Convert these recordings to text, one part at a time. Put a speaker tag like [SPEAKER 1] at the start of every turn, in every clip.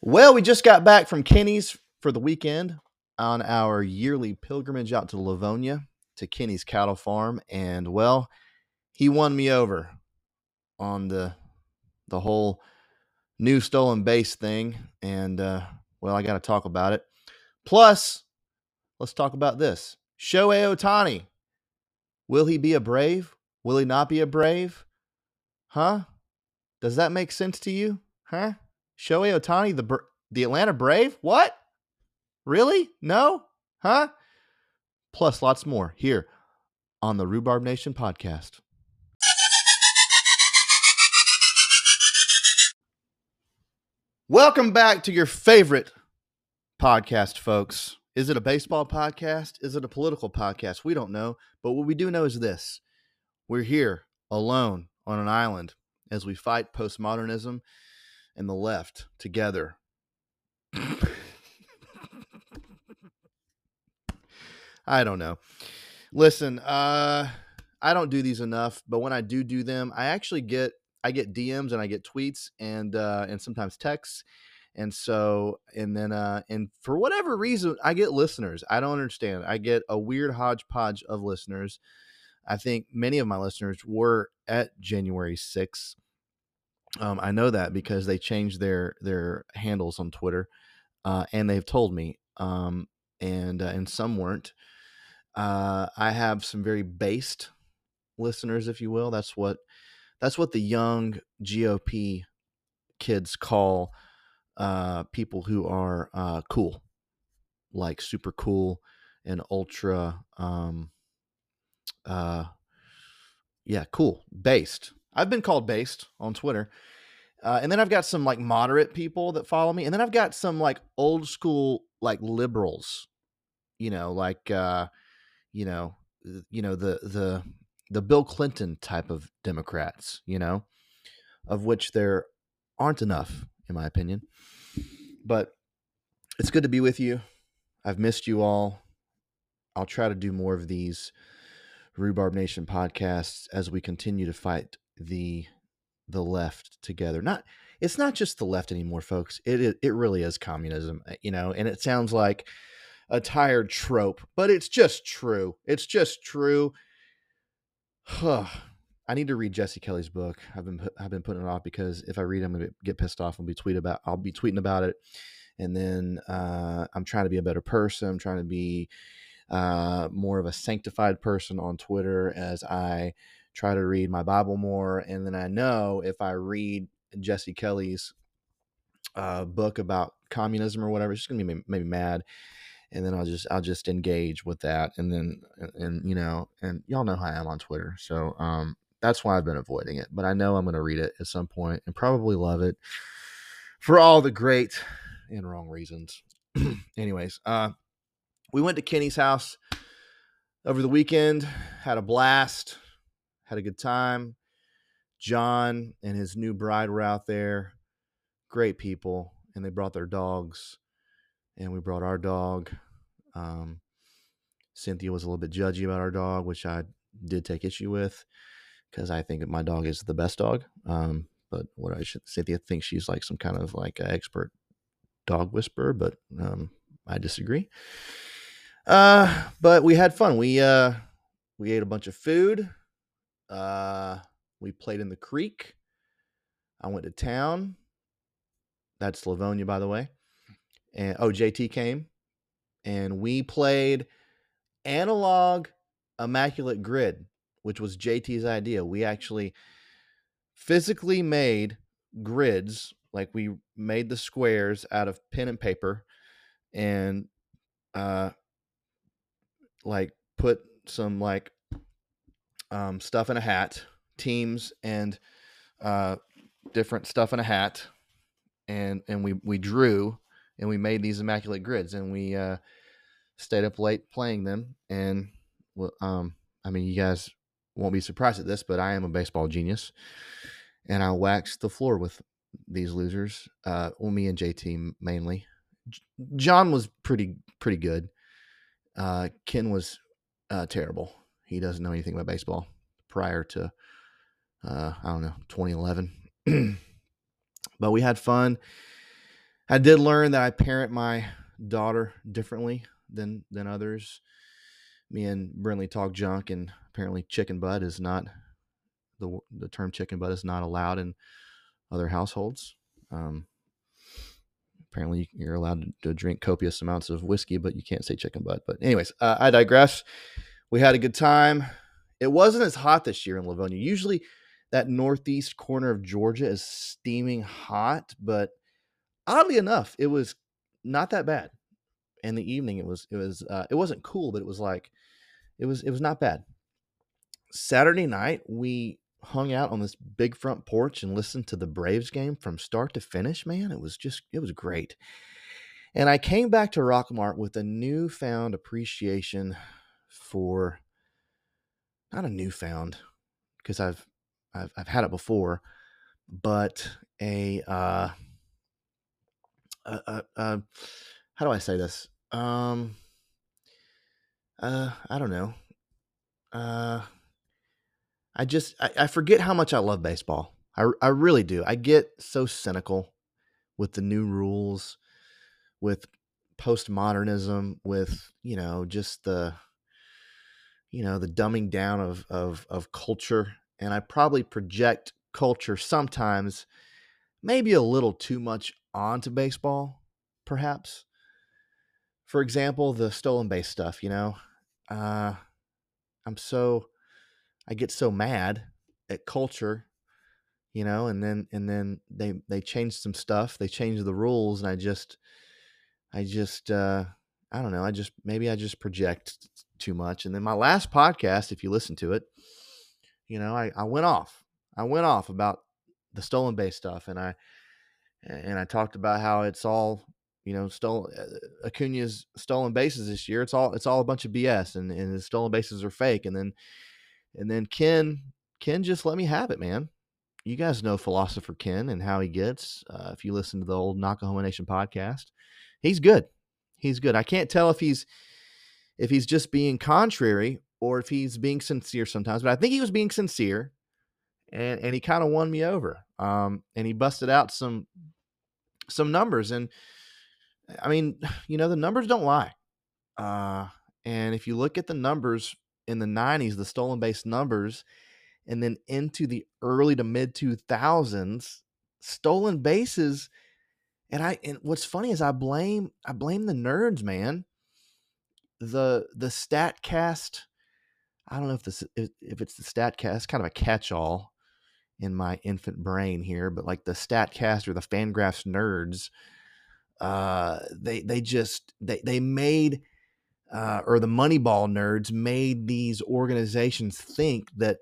[SPEAKER 1] Well, we just got back from Kenny's for the weekend on our yearly pilgrimage out to Lavonia to Kenny's cattle farm, and well, he won me over on the the whole new stolen base thing, and uh, well, I got to talk about it. Plus, let's talk about this: Shohei Ohtani. Will he be a brave? Will he not be a brave? Huh? Does that make sense to you? Huh? Shohei Ohtani, the the Atlanta Brave? What? Really? No? Huh? Plus lots more here on the Rhubarb Nation podcast. Welcome back to your favorite podcast, folks. Is it a baseball podcast? Is it a political podcast? We don't know. But what we do know is this we're here alone on an island as we fight postmodernism and the left together. I don't know. Listen, uh I don't do these enough, but when I do do them, I actually get I get DMs and I get tweets and uh and sometimes texts. And so and then uh and for whatever reason I get listeners. I don't understand. I get a weird hodgepodge of listeners. I think many of my listeners were at January 6th um, I know that because they changed their their handles on Twitter, uh, and they've told me, um, and uh, and some weren't. Uh, I have some very based listeners, if you will. That's what that's what the young GOP kids call uh, people who are uh, cool, like super cool and ultra. Um, uh, yeah, cool, based I've been called based on Twitter. Uh, and then I've got some like moderate people that follow me. And then I've got some like old school like liberals, you know, like uh, you know, you know, the the the Bill Clinton type of Democrats, you know, of which there aren't enough, in my opinion. But it's good to be with you. I've missed you all. I'll try to do more of these Rhubarb Nation podcasts as we continue to fight the the left together. Not it's not just the left anymore, folks. It it, it really is communism, eh, you know. And it sounds like a tired trope, but it's just true. It's just true. Huh. I need to read Jesse Kelly's book. I've been I've been putting it off because if I read, I'm gonna get pissed off and be tweet about. I'll be tweeting about it, and then uh, I'm trying to be a better person. I'm trying to be uh, more of a sanctified person on Twitter as I try to read my Bible more. And then I know if I read Jesse Kelly's uh, book about communism or whatever, she's gonna be maybe mad. And then I'll just I'll just engage with that, and then and, and you know, and y'all know how I am on Twitter, so um, that's why I've been avoiding it. But I know I'm gonna read it at some point and probably love it for all the great and wrong reasons. Anyways, uh, we went to Kenny's house over the weekend, had a blast had a good time. John and his new bride were out there. Great people. And they brought their dogs. And we brought our dog. Um, Cynthia was a little bit judgy about our dog, which I did take issue with because I think my dog is the best dog. Um, but what I should Cynthia thinks she's like some kind of like expert dog whisperer, but um, I disagree. Uh, but we had fun. We uh, we ate a bunch of food. Uh, we played in the creek. I went to town. That's Lavonia, by the way. And oh, JT came, and we played analog immaculate grid, which was JT's idea. We actually physically made grids, like we made the squares out of pen and paper, and uh, like put some like um, stuff in a hat, teams and uh, different stuff in a hat, and and we we drew and we made these immaculate grids and we uh, stayed up late playing them and um, I mean you guys won't be surprised at this, but I am a baseball genius, and I waxed the floor with these losers. Uh, well, me and JT mainly. John was pretty pretty good. Uh, Ken was uh, terrible. He doesn't know anything about baseball prior to, uh, I don't know, 2011. but we had fun. I did learn that I parent my daughter differently than than others. Me and Brinley talk junk, and apparently, chicken butt is not the the term chicken butt is not allowed in other households. Um, apparently, you're allowed to, drink copious amounts of whiskey, but you can't say chicken butt. But anyways, uh, I digress. We had a good time. It wasn't as hot this year in Lavonia. Usually, that northeast corner of Georgia is steaming hot, but oddly enough, it was not that bad. In the evening, it was it was uh, it wasn't cool, but it was like it was it was not bad. Saturday night, we hung out on this big front porch and listened to the Braves game from start to finish. Man, it was just it was great. And I came back to Rockmart with a newfound appreciation for not a newfound because I've I've I've had it before, but a uh, uh, uh, uh how do I say this? Um, uh, I don't know. Uh, I just I, I forget how much I love baseball. I I really do. I get so cynical with the new rules, with postmodernism, with you know just the you know the dumbing down of of of culture and I probably project culture sometimes, maybe a little too much onto baseball, perhaps. For example, the stolen base stuff, you know, uh, I'm so, I get so mad at culture, you know, and then and then they they changed some stuff, they changed the rules, and I just, I just, uh, I don't know, I just maybe I just project too much. And then my last podcast, if you listen to it, you know, I, I went off. I went off about the stolen base stuff, and I and I talked about how it's all you know stolen uh, Acuna's stolen bases this year. It's all it's all a bunch of BS, and and the stolen bases are fake. And then and then Ken Ken just let me have it, man. You guys know philosopher Ken and how he gets. Uh, if you listen to the old Knockahoma Nation podcast, he's good. He's good. I can't tell if he's if he's just being contrary or if he's being sincere sometimes. But I think he was being sincere, and and he kind of won me over. Um, and he busted out some some numbers, and I mean, you know, the numbers don't lie. Uh, and if you look at the numbers in the '90s, the stolen base numbers, and then into the early to mid 2000s, stolen bases. And I and what's funny is I blame I blame the nerds, man. The the Statcast I don't know if this if it's the Statcast, kind of a catch-all in my infant brain here, but like the Statcast or the Fangraphs nerds, uh, they they just they they made uh, or the Moneyball nerds made these organizations think that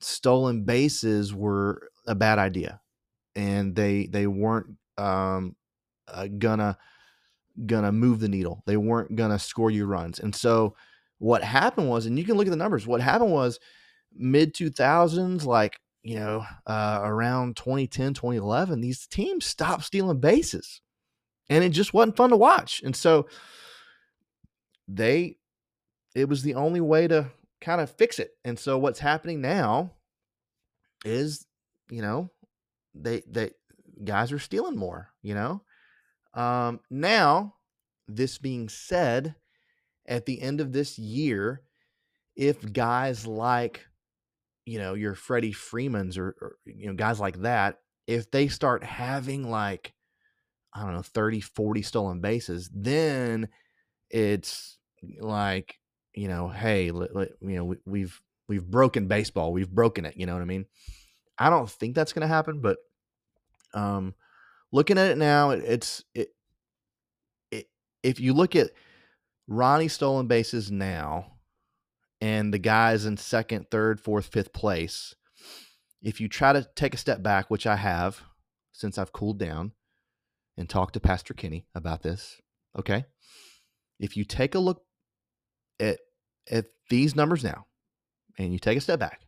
[SPEAKER 1] stolen bases were a bad idea, and they they weren't um, uh, gonna gonna move the needle. They weren't gonna score you runs, and so what happened was, and you can look at the numbers, what happened was mid 2000s, like, you know, uh, around 2010, 2011, these teams stopped stealing bases and it just wasn't fun to watch. And so they, it was the only way to kind of fix it. And so what's happening now is, you know, they, they, guys are stealing more, you know? Um, now, this being said, at the end of this year if guys like you know your Freddie Freemans or, or, you know guys like that if they start having like I don't know 30 40 stolen bases then it's like you know hey you know we, we've we've broken baseball we've broken it you know what I mean I don't think that's going to happen but um looking at it now it, it's it, it if you look at Ronnie stolen bases now, and the guys in second, third, fourth, fifth place. If you try to take a step back, which I have since I've cooled down and talked to Pastor Kenny about this, okay? If you take a look at at these numbers now and you take a step back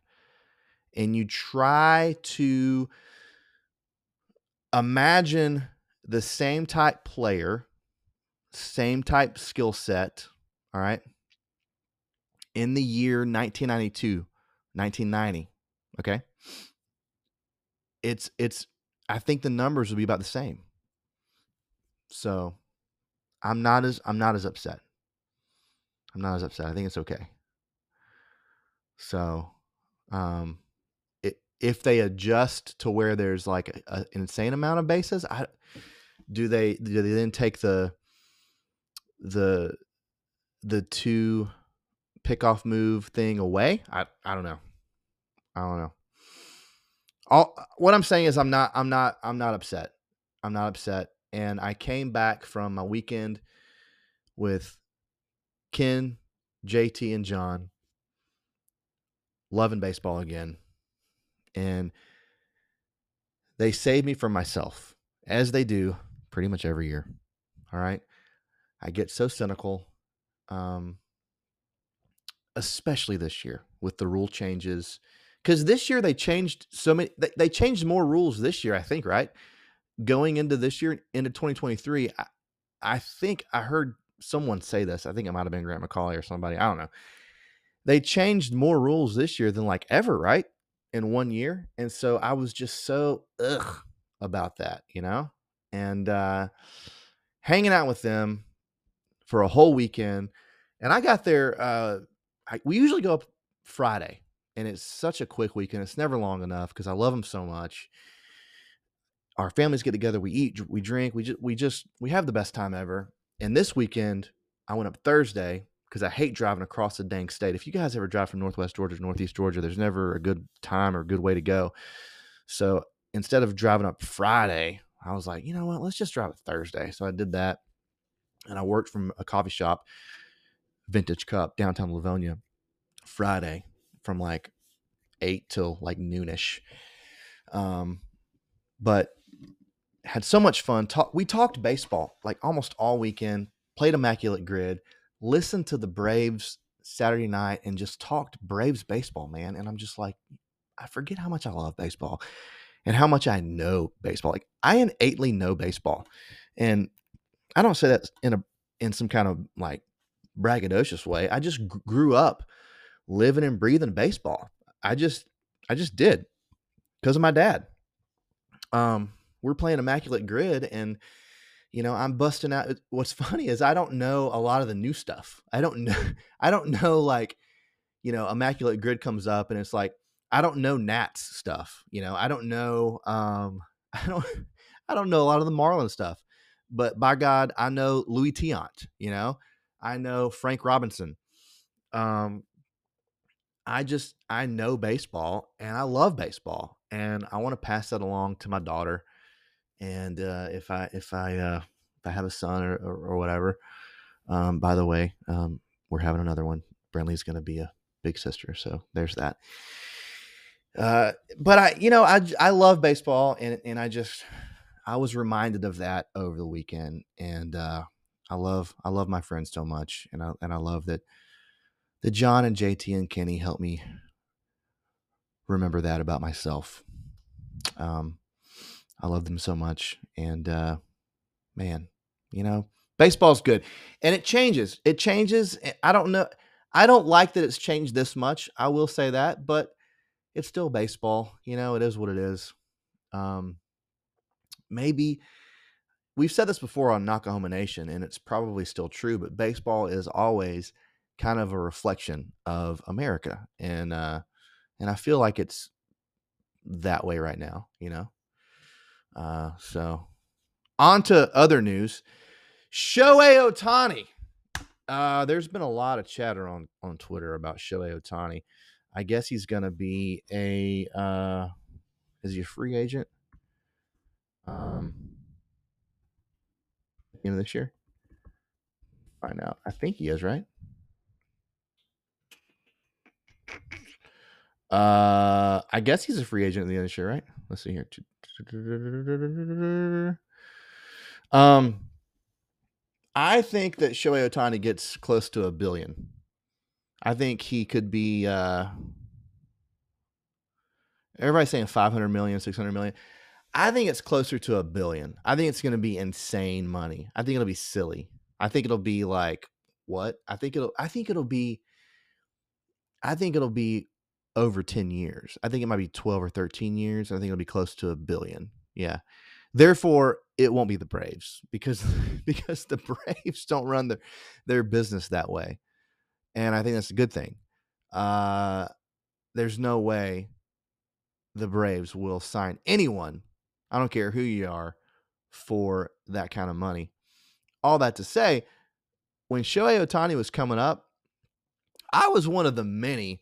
[SPEAKER 1] and you try to imagine the same type player same type skill set, all right, in the year 1992, 1990, okay? It's it's I think the numbers will be about the same. So I'm not as I'm not as upset. I'm not as upset. I think it's okay. So, um, if they adjust to where there's like a, a, an insane amount of bases, I do they do they then take the the the two pickoff move thing away? I I don't know. I don't know. All what I'm saying is I'm not I'm not I'm not upset. I'm not upset. And I came back from my weekend with Ken, JT, and John loving baseball again. And they save me from myself, as they do pretty much every year. All right. I get so cynical, um, especially this year with the rule changes. Because this year they changed so many, they, they changed more rules this year, I think, right? Going into this year, into 2023, I, I think I heard someone say this. I think it might have been Grant McAuley or somebody. I don't know. They changed more rules this year than like ever, right? In one year. And so I was just so ugh about that, you know? And uh hanging out with them for a whole weekend. And I got there uh I, we usually go up Friday and it's such a quick weekend. It's never long enough because I love them so much. Our families get together, we eat, we drink, we just we just we have the best time ever. And this weekend, I went up Thursday because I hate driving across the dang state. If you guys ever drive from Northwest Georgia to Northeast Georgia, there's never a good time or a good way to go. So instead of driving up Friday, I was like, you know what? Let's just drive it Thursday. So I did that. And I worked from a coffee shop, Vintage Cup, downtown Lavonia, Friday from like eight till like noonish. Um, but had so much fun. Talk, we talked baseball like almost all weekend, played Immaculate Grid, listened to the Braves Saturday night, and just talked Braves baseball, man. And I'm just like, I forget how much I love baseball and how much I know baseball. Like I innately know baseball. And I don't say that in a in some kind of like braggadocious way. I just g- grew up living and breathing baseball. I just I just did because of my dad. Um we're playing immaculate grid and you know i'm busting out what's funny is i don't know a lot of the new stuff. I don't know i don't know like you know immaculate grid comes up and it's like i don't know nats stuff you know i don't know um i don't i don't know a lot of the marlin stuff but by god i know luis tiant you know i know frank robinson um i just i know baseball and i love baseball and i want to pass that along to my daughter and uh, if I if I uh, if I have a son or, or, or whatever, um, by the way, um, we're having another one. Brentley's going to be a big sister, so there's that. Uh, but I, you know, I I love baseball, and and I just I was reminded of that over the weekend, and uh, I love I love my friends so much, and I and I love that that John and JT and Kenny helped me remember that about myself. Um, I love them so much. And uh, man, you know, baseball's good. And it changes. It changes. I don't know. I don't like that it's changed this much. I will say that, but it's still baseball. You know, it is what it is. Um, maybe we've said this before on Knockahoma Nation, and it's probably still true, but baseball is always kind of a reflection of America. And uh, and I feel like it's that way right now, you know. Uh, so, on to other news. Shohei Ohtani. Uh, there's been a lot of chatter on on Twitter about Shohei Ohtani. I guess he's going to be a uh, is he a free agent? Um, end of this year. Find out. I think he is right. Uh, I guess he's a free agent at the end of this year, right? Let's see here. Um, I think that Shohei Ohtani gets close to a billion. I think he could be. Uh, everybody's saying 500 million, 600 million. I think it's closer to a billion. I think it's going to be insane money. I think it'll be silly. I think it'll be like what? I think it'll. I think it'll be. I think it'll be over 10 years. I think it might be 12 or 13 years. I think it'll be close to a billion. Yeah. Therefore, it won't be the Braves because because the Braves don't run their their business that way, and I think that's a good thing. Uh, there's no way the Braves will sign anyone. I don't care who you are for that kind of money. All that to say, when Shohei Ohtani was coming up, I was one of the many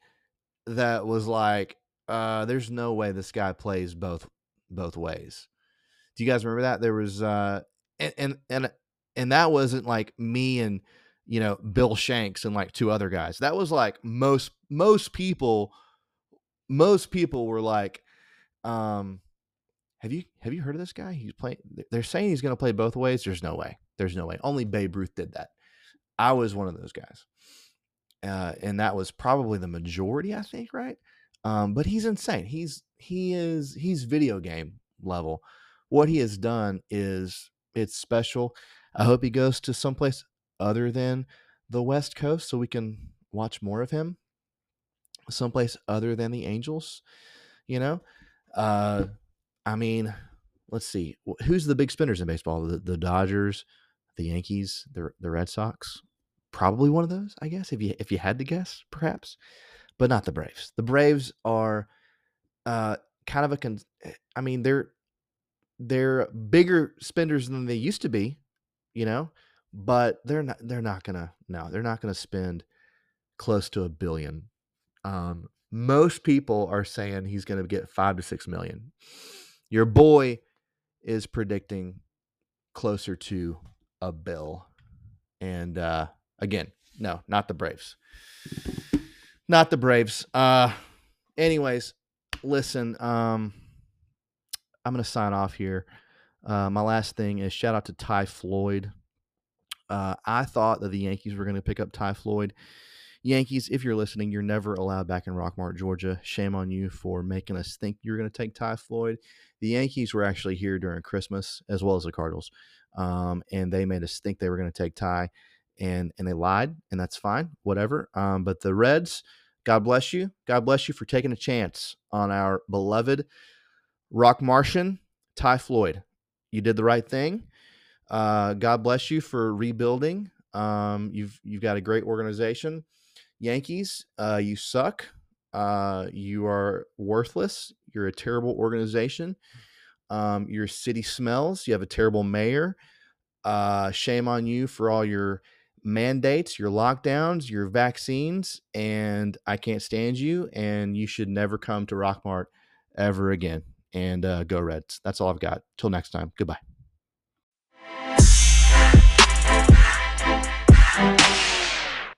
[SPEAKER 1] that was like, uh, "There's no way this guy plays both both ways." Do you guys remember that? There was, uh, and and and and that wasn't like me and you know Bill Shanks and like two other guys. That was like most most people. Most people were like, um, "Have you have you heard of this guy? He's playing. They're saying he's going to play both ways. There's no way. There's no way. Only Babe Ruth did that. I was one of those guys." Uh, and that was probably the majority, I think, right? Um, but he's insane. He's he is he's video game level. What he has done is it's special. I hope he goes to someplace other than the West Coast so we can watch more of him. Someplace other than the Angels, you know. Uh, I mean, let's see, who's the big spenders in baseball? The, the Dodgers, the Yankees, the the Red Sox probably one of those, I guess, if you if you had to guess, perhaps, but not the Braves. The Braves are uh, kind of a con- eh, I mean, they're they're bigger spenders than they used to be, you know, but they're not they're not gonna no, they're not gonna spend close to a billion. Um, most people are saying he's gonna get five to six million. Your boy is predicting closer to a bill. And uh Again, no, not the Braves. Not the Braves. Uh anyways, listen, um I'm going to sign off here. Uh, my last thing is shout out to Ty Floyd. Uh, I thought that the Yankees were going to pick up Ty Floyd. Yankees, if you're listening, you're never allowed back in Rockmart, Georgia. Shame on you for making us think you're going to take Ty Floyd. The Yankees were actually here during Christmas, as well as the Cardinals, um, and they made us think they were going to take Ty and and they lied, and that's fine, whatever. Um, but the Reds, God bless you, God bless you for taking a chance on our beloved Rock Martian Ty Floyd. You did the right thing. Uh, God bless you for rebuilding. Um, you've you've got a great organization. Yankees, uh, you suck. Uh, you are worthless. You're a terrible organization. Um, your city smells. You have a terrible mayor. Uh, shame on you for all your mandates, your lockdowns, your vaccines, and I can't stand you. And you should never come to Rockmart ever again. And uh, go Reds. That's all I've got. Till next time. Goodbye.